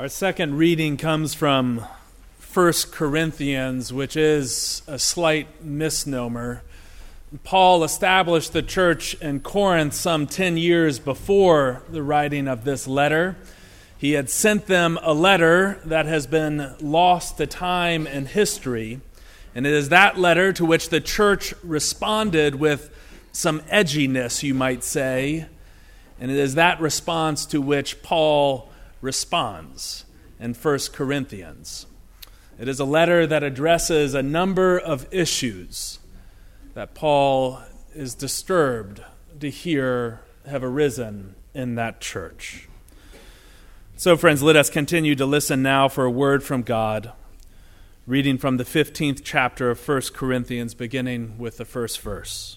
Our second reading comes from 1 Corinthians, which is a slight misnomer. Paul established the church in Corinth some 10 years before the writing of this letter. He had sent them a letter that has been lost to time and history. And it is that letter to which the church responded with some edginess, you might say. And it is that response to which Paul responds in 1 Corinthians. It is a letter that addresses a number of issues that Paul is disturbed to hear have arisen in that church. So, friends, let us continue to listen now for a word from God, reading from the 15th chapter of 1 Corinthians, beginning with the first verse.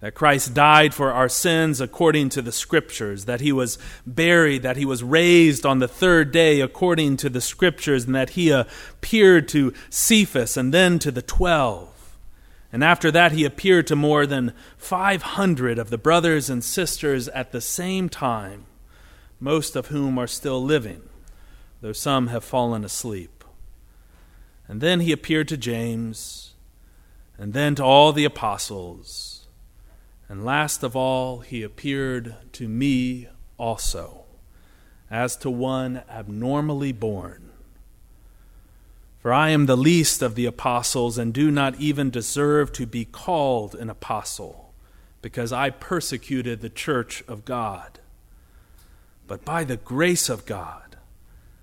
that Christ died for our sins according to the Scriptures, that he was buried, that he was raised on the third day according to the Scriptures, and that he appeared to Cephas and then to the twelve. And after that, he appeared to more than 500 of the brothers and sisters at the same time, most of whom are still living, though some have fallen asleep. And then he appeared to James, and then to all the apostles. And last of all, he appeared to me also, as to one abnormally born. For I am the least of the apostles, and do not even deserve to be called an apostle, because I persecuted the church of God. But by the grace of God,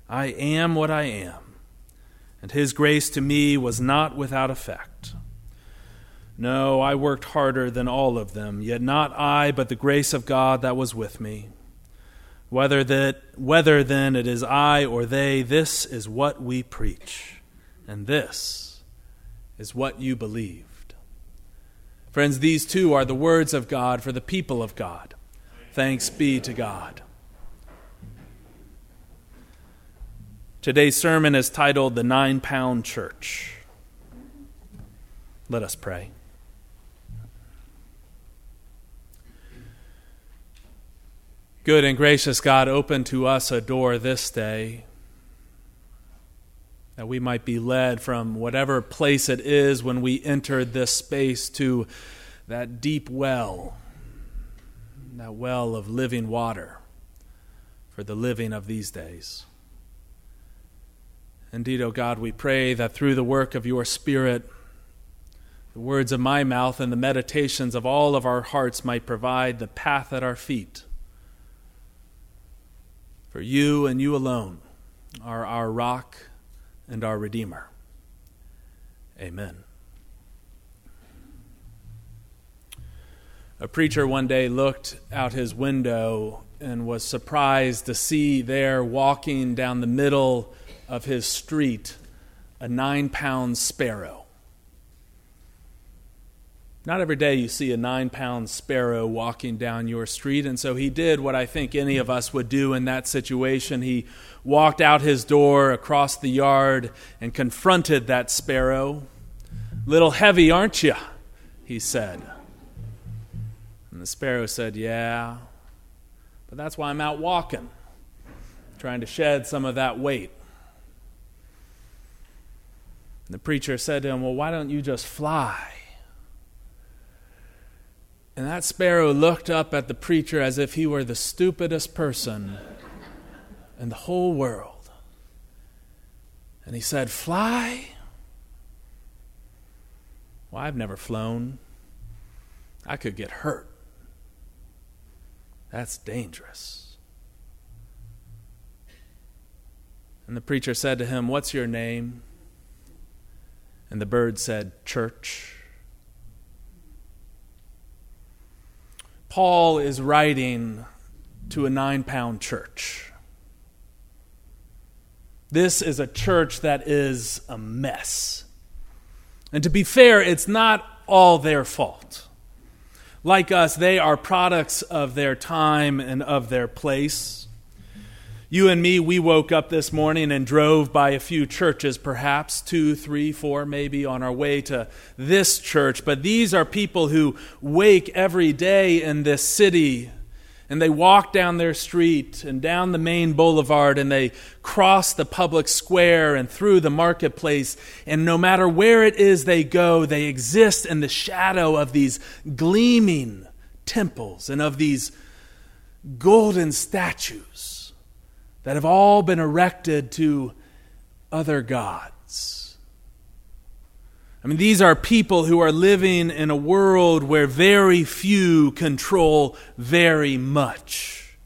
I am what I am, and his grace to me was not without effect. No, I worked harder than all of them, yet not I, but the grace of God that was with me. Whether, that, whether then it is I or they, this is what we preach, and this is what you believed. Friends, these two are the words of God for the people of God. Thanks be to God. Today's sermon is titled The Nine Pound Church. Let us pray. Good and gracious God, open to us a door this day that we might be led from whatever place it is when we entered this space to that deep well, that well of living water for the living of these days. Indeed, O oh God, we pray that through the work of your Spirit, the words of my mouth and the meditations of all of our hearts might provide the path at our feet for you and you alone are our rock and our Redeemer. Amen. A preacher one day looked out his window and was surprised to see there walking down the middle of his street a nine pound sparrow. Not every day you see a nine pound sparrow walking down your street. And so he did what I think any of us would do in that situation. He walked out his door across the yard and confronted that sparrow. Little heavy, aren't you? He said. And the sparrow said, Yeah, but that's why I'm out walking, trying to shed some of that weight. And the preacher said to him, Well, why don't you just fly? And that sparrow looked up at the preacher as if he were the stupidest person in the whole world. And he said, Fly? Well, I've never flown. I could get hurt. That's dangerous. And the preacher said to him, What's your name? And the bird said, Church. Paul is writing to a nine pound church. This is a church that is a mess. And to be fair, it's not all their fault. Like us, they are products of their time and of their place. You and me, we woke up this morning and drove by a few churches, perhaps two, three, four, maybe, on our way to this church. But these are people who wake every day in this city and they walk down their street and down the main boulevard and they cross the public square and through the marketplace. And no matter where it is they go, they exist in the shadow of these gleaming temples and of these golden statues that have all been erected to other gods. I mean, these are people who are living in a world where very few control very much.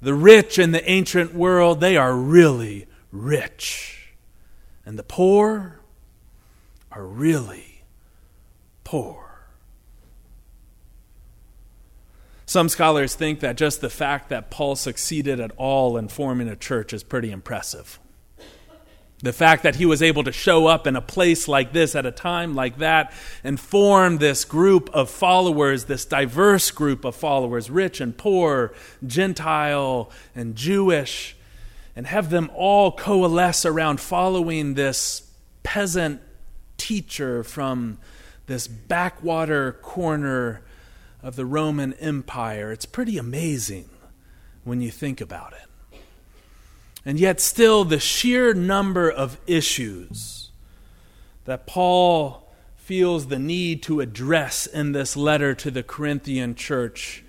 The rich in the ancient world, they are really rich. And the poor are really poor. Some scholars think that just the fact that Paul succeeded at all in forming a church is pretty impressive. The fact that he was able to show up in a place like this at a time like that and form this group of followers, this diverse group of followers, rich and poor, Gentile and Jewish, and have them all coalesce around following this peasant teacher from this backwater corner of the Roman Empire. It's pretty amazing when you think about it. And yet, still, the sheer number of issues that Paul feels the need to address in this letter to the Corinthian church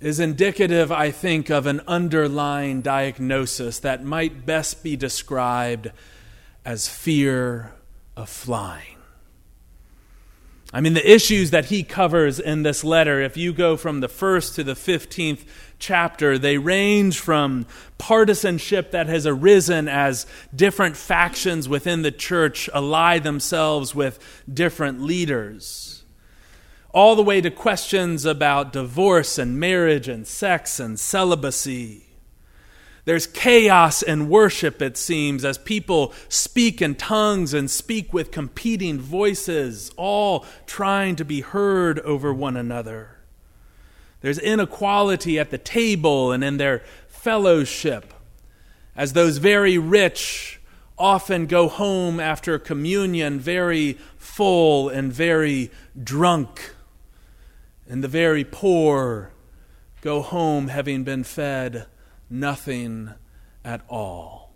is indicative, I think, of an underlying diagnosis that might best be described as fear of flying. I mean, the issues that he covers in this letter, if you go from the first to the 15th chapter, they range from partisanship that has arisen as different factions within the church ally themselves with different leaders, all the way to questions about divorce and marriage and sex and celibacy there's chaos in worship, it seems, as people speak in tongues and speak with competing voices, all trying to be heard over one another. There's inequality at the table and in their fellowship, as those very rich often go home after communion very full and very drunk, and the very poor go home having been fed nothing at all.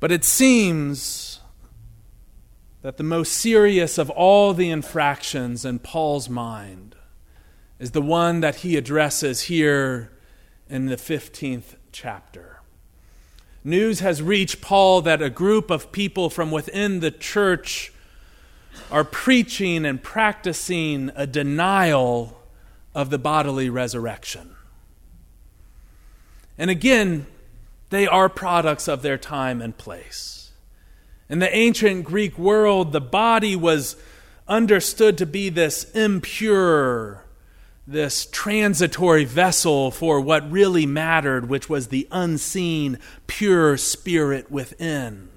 But it seems that the most serious of all the infractions in Paul's mind is the one that he addresses here in the 15th chapter. News has reached Paul that a group of people from within the church are preaching and practicing a denial of the bodily resurrection. And again, they are products of their time and place. In the ancient Greek world, the body was understood to be this impure, this transitory vessel for what really mattered, which was the unseen, pure spirit within.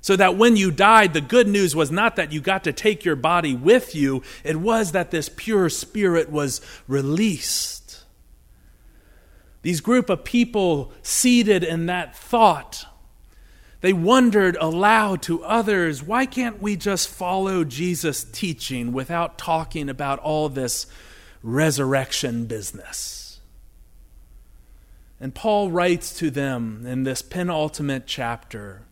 So that when you died, the good news was not that you got to take your body with you, it was that this pure spirit was released. These group of people seated in that thought, they wondered aloud to others, why can't we just follow Jesus' teaching without talking about all this resurrection business? And Paul writes to them in this penultimate chapter.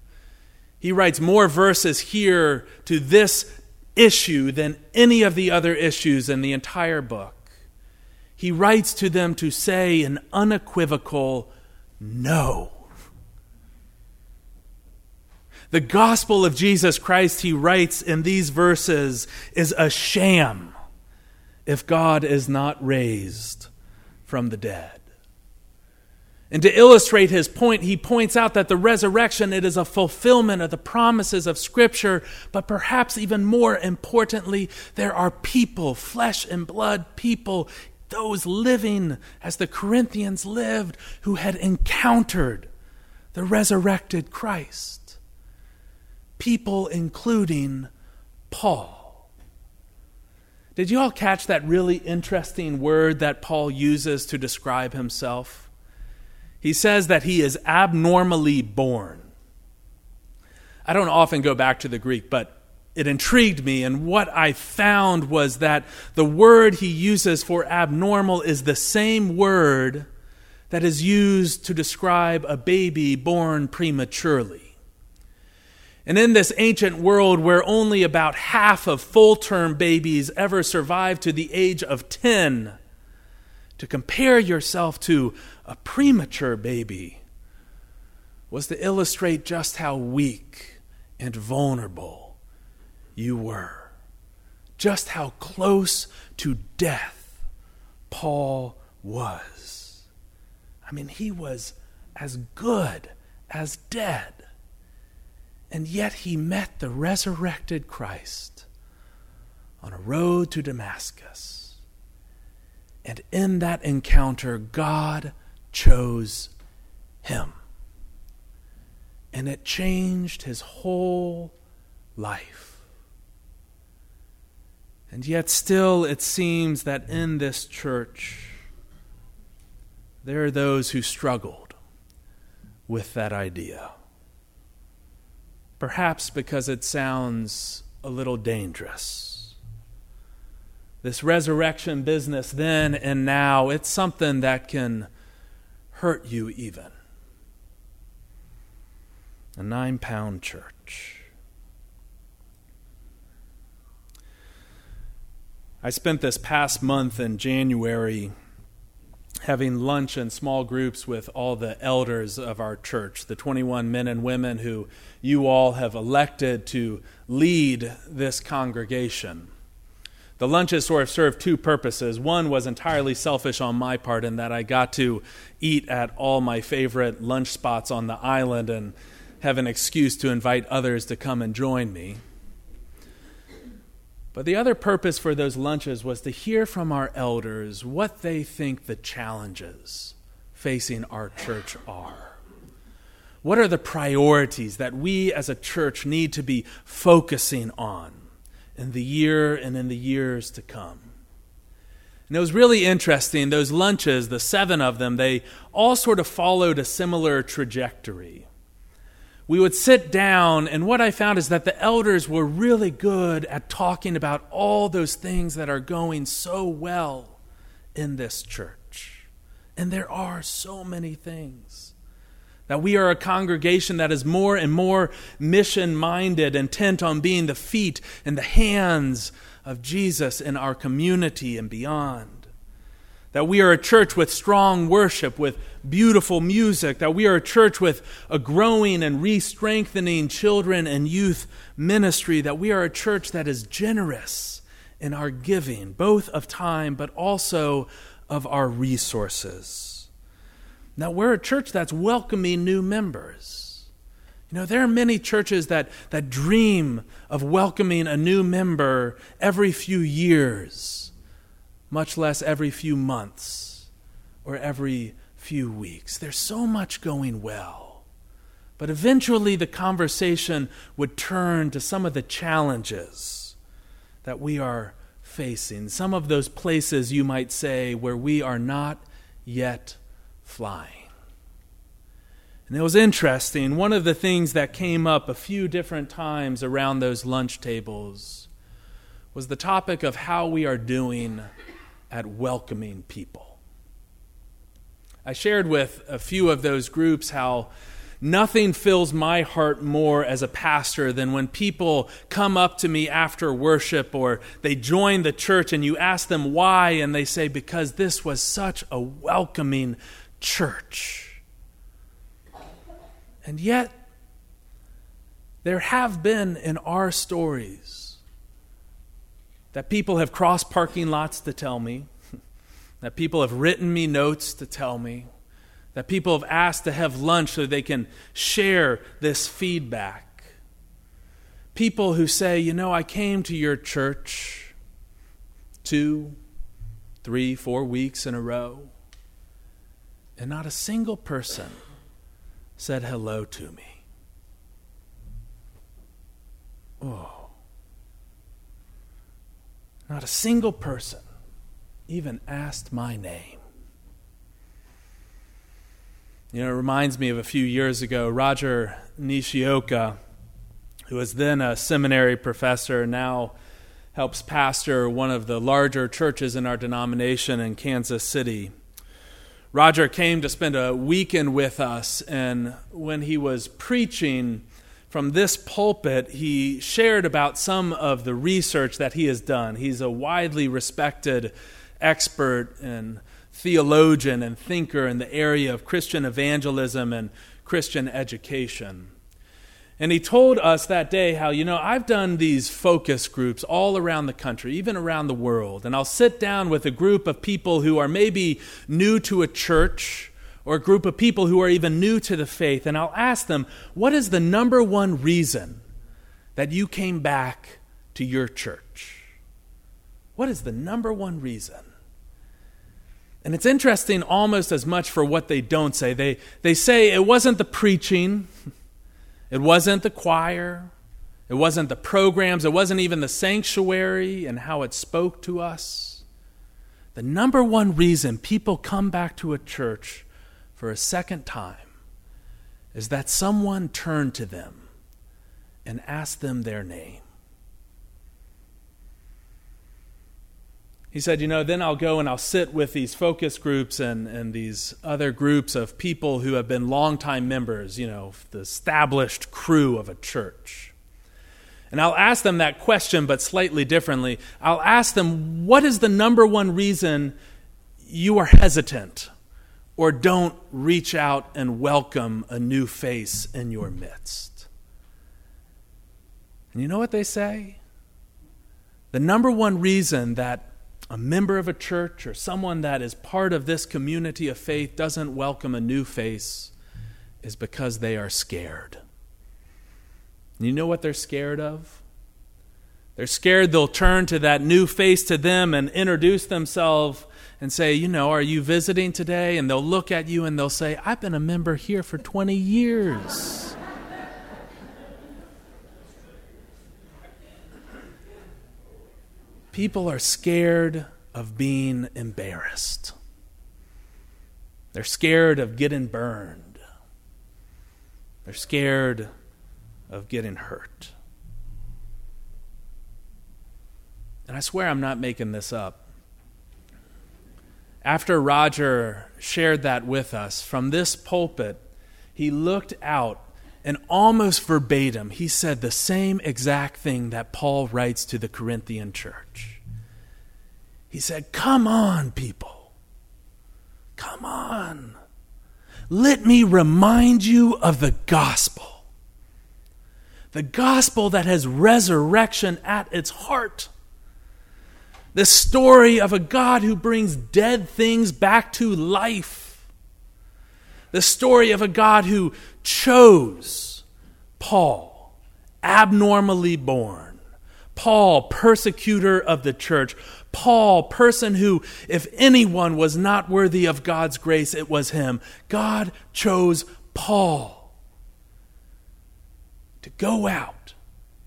He writes more verses here to this issue than any of the other issues in the entire book he writes to them to say an unequivocal no. The gospel of Jesus Christ, he writes in these verses, is a sham if God is not raised from the dead. And to illustrate his point, he points out that the resurrection it is a fulfillment of the promises of scripture, but perhaps even more importantly, there are people, flesh and blood people those living as the Corinthians lived who had encountered the resurrected Christ. People including Paul. Did you all catch that really interesting word that Paul uses to describe himself? He says that he is abnormally born. I don't often go back to the Greek, but it intrigued me. And what I found was that the word he uses for abnormal is the same word that is used to describe a baby born prematurely. And in this ancient world where only about half of full term babies ever survive to the age of 10, to compare yourself to a premature baby was to illustrate just how weak and vulnerable you were, just how close to death Paul was. I mean, he was as good as dead. And yet he met the resurrected Christ on a road to Damascus. And in that encounter, God chose him. And it changed his whole life. And yet, still, it seems that in this church, there are those who struggled with that idea perhaps because it sounds a little dangerous. This resurrection business, then and now, it's something that can hurt you even. A nine pound church. I spent this past month in January having lunch in small groups with all the elders of our church, the 21 men and women who you all have elected to lead this congregation. The lunches sort of served two purposes. One was entirely selfish on my part, in that I got to eat at all my favorite lunch spots on the island and have an excuse to invite others to come and join me. But the other purpose for those lunches was to hear from our elders what they think the challenges facing our church are. What are the priorities that we as a church need to be focusing on in the year and in the years to come? And it was really interesting. Those lunches, the seven of them, they all sort of followed a similar trajectory we would sit down, and what I found is that the elders were really good at talking about all those things that are going so well in this church. And there are so many things. That we are a congregation that is more and more mission minded, intent on being the feet and the hands of Jesus in our community and beyond that we are a church with strong worship, with beautiful music, that we are a church with a growing and re strengthening children and youth ministry, that we are a church that is generous in our giving, both of time but also of our resources. Now, we're a church that's welcoming new members. You know, there are many churches that, that dream of welcoming a new member every few years much less every few months or every few weeks. There's so much going well. But eventually, the conversation would turn to some of the challenges that we are facing, some of those places, you might say, where we are not yet flying. And it was interesting. One of the things that came up a few different times around those lunch tables was the topic of how we are doing at welcoming people. I shared with a few of those groups how nothing fills my heart more as a pastor than when people come up to me after worship or they join the church and you ask them why, and they say, Because this was such a welcoming church. And yet, there have been in our stories that people have crossed parking lots to tell me, that people have written me notes to tell me, that people have asked to have lunch so they can share this feedback. People who say, you know, I came to your church two, three, four weeks in a row, and not a single person said hello to me. Oh. Not a single person even asked my name. You know, it reminds me of a few years ago, Roger Nishioka, who was then a seminary professor, now helps pastor one of the larger churches in our denomination in Kansas City. Roger came to spend a weekend with us, and when he was preaching from this pulpit, he shared about some of the research that he has done. He's a widely respected expert and theologian and thinker in the area of Christian evangelism and Christian education. And he told us that day how, you know, I've done these focus groups all around the country, even around the world. And I'll sit down with a group of people who are maybe new to a church or a group of people who are even new to the faith. And I'll ask them, what is the number one reason that you came back to your church? What is the number one reason? And it's interesting almost as much for what they don't say. They, they say it wasn't the preaching. It wasn't the choir, it wasn't the programs, it wasn't even the sanctuary and how it spoke to us. The number one reason people come back to a church for a second time is that someone turned to them and asked them their name. he said, You know, then I'll go and I'll sit with these focus groups and, and these other groups of people who have been longtime members, you know, the established crew of a church. And I'll ask them that question, but slightly differently. I'll ask them, What is the number one reason you are hesitant or don't reach out and welcome a new face in your midst? And you know what they say? The number one reason that a member of a church or someone that is part of this community of faith doesn't welcome a new face is because they are scared. And you know what they're scared of? They're scared they'll turn to that new face to them and introduce themselves and say, You know, are you visiting today? And they'll look at you and they'll say, I've been a member here for 20 years. People are scared of being embarrassed. They're scared of getting burned. They're scared of getting hurt. And I swear I'm not making this up. After Roger shared that with us from this pulpit, he looked out and almost verbatim, he said the same exact thing that Paul writes to the Corinthian church. He said, Come on, people. Come on. Let me remind you of the gospel. The gospel that has resurrection at its heart. The story of a God who brings dead things back to life the story of a God who chose Paul, abnormally born, Paul, persecutor of the church, Paul, person who, if anyone was not worthy of God's grace, it was him. God chose Paul to go out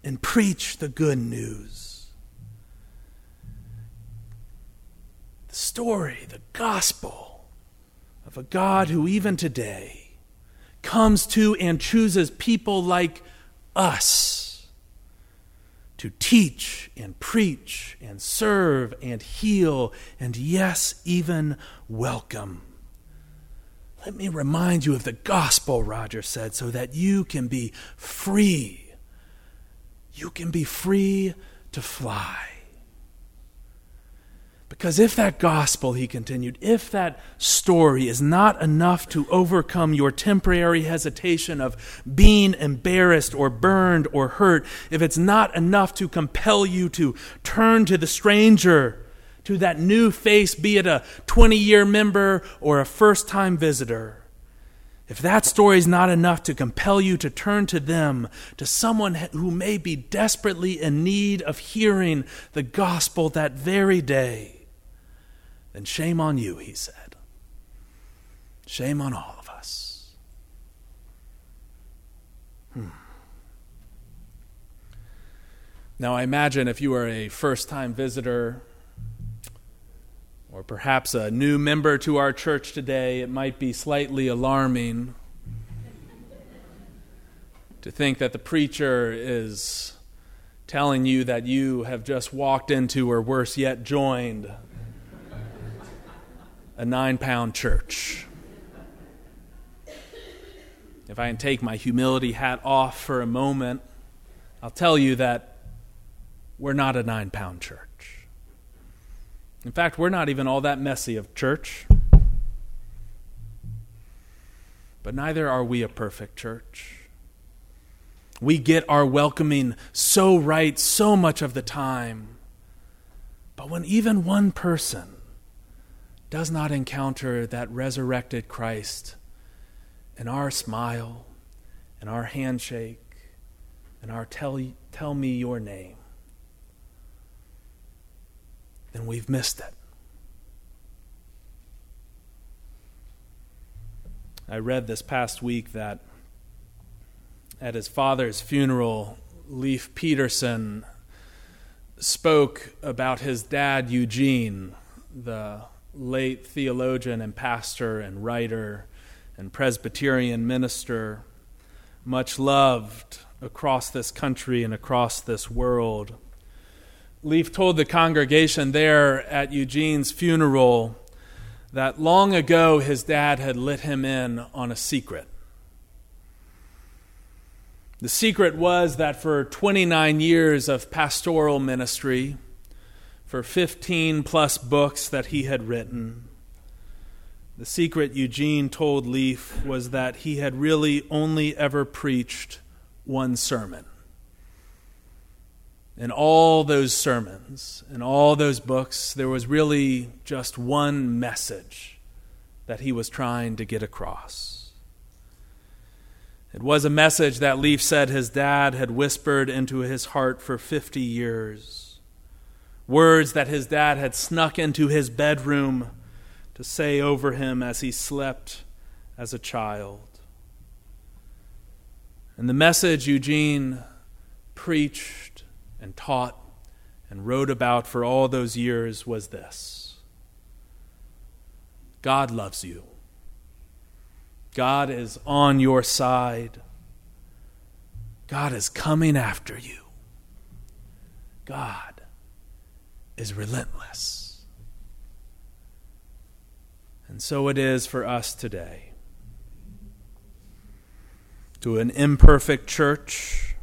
and preach the good news. The story, the gospel of a God who, even today, comes to and chooses people like us to teach and preach and serve and heal and, yes, even welcome. Let me remind you of the gospel, Roger said, so that you can be free. You can be free to fly. Because if that gospel, he continued, if that story is not enough to overcome your temporary hesitation of being embarrassed or burned or hurt, if it's not enough to compel you to turn to the stranger, to that new face, be it a 20 year member or a first time visitor, if that story is not enough to compel you to turn to them, to someone who may be desperately in need of hearing the gospel that very day, then shame on you, he said. Shame on all of us. Hmm. Now, I imagine if you are a first time visitor or perhaps a new member to our church today, it might be slightly alarming to think that the preacher is telling you that you have just walked into, or worse yet, joined a nine pound church. If I can take my humility hat off for a moment, I'll tell you that we're not a nine pound church. In fact, we're not even all that messy of church. But neither are we a perfect church. We get our welcoming so right so much of the time. But when even one person does not encounter that resurrected Christ in our smile, in our handshake, in our tell, tell me your name, then we've missed it. I read this past week that at his father's funeral, Leif Peterson spoke about his dad, Eugene, the late theologian and pastor and writer and Presbyterian minister, much loved across this country and across this world. Leif told the congregation there at Eugene's funeral that long ago his dad had let him in on a secret. The secret was that for 29 years of pastoral ministry, for 15 plus books that he had written, the secret Eugene told Leif was that he had really only ever preached one sermon in all those sermons, in all those books, there was really just one message that he was trying to get across. It was a message that Leif said his dad had whispered into his heart for 50 years. Words that his dad had snuck into his bedroom to say over him as he slept as a child. And the message Eugene preached and taught and wrote about for all those years was this God loves you. God is on your side. God is coming after you. God is relentless. And so it is for us today. To an imperfect church,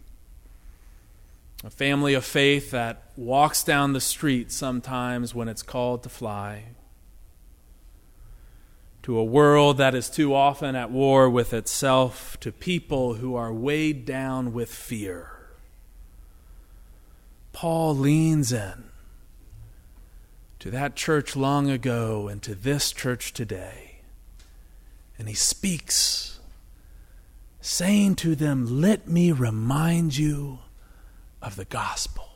a family of faith that walks down the street sometimes when it's called to fly, to a world that is too often at war with itself, to people who are weighed down with fear. Paul leans in to that church long ago and to this church today, and he speaks, saying to them, Let me remind you of the gospel.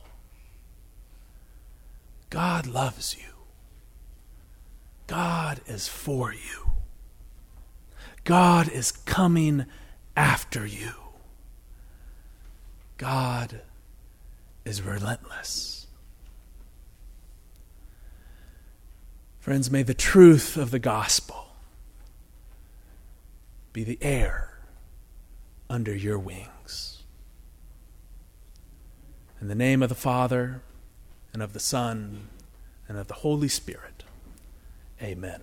God loves you. God is for you. God is coming after you. God is relentless. Friends, may the truth of the gospel be the air under your wings. In the name of the Father, and of the Son, and of the Holy Spirit. Amen.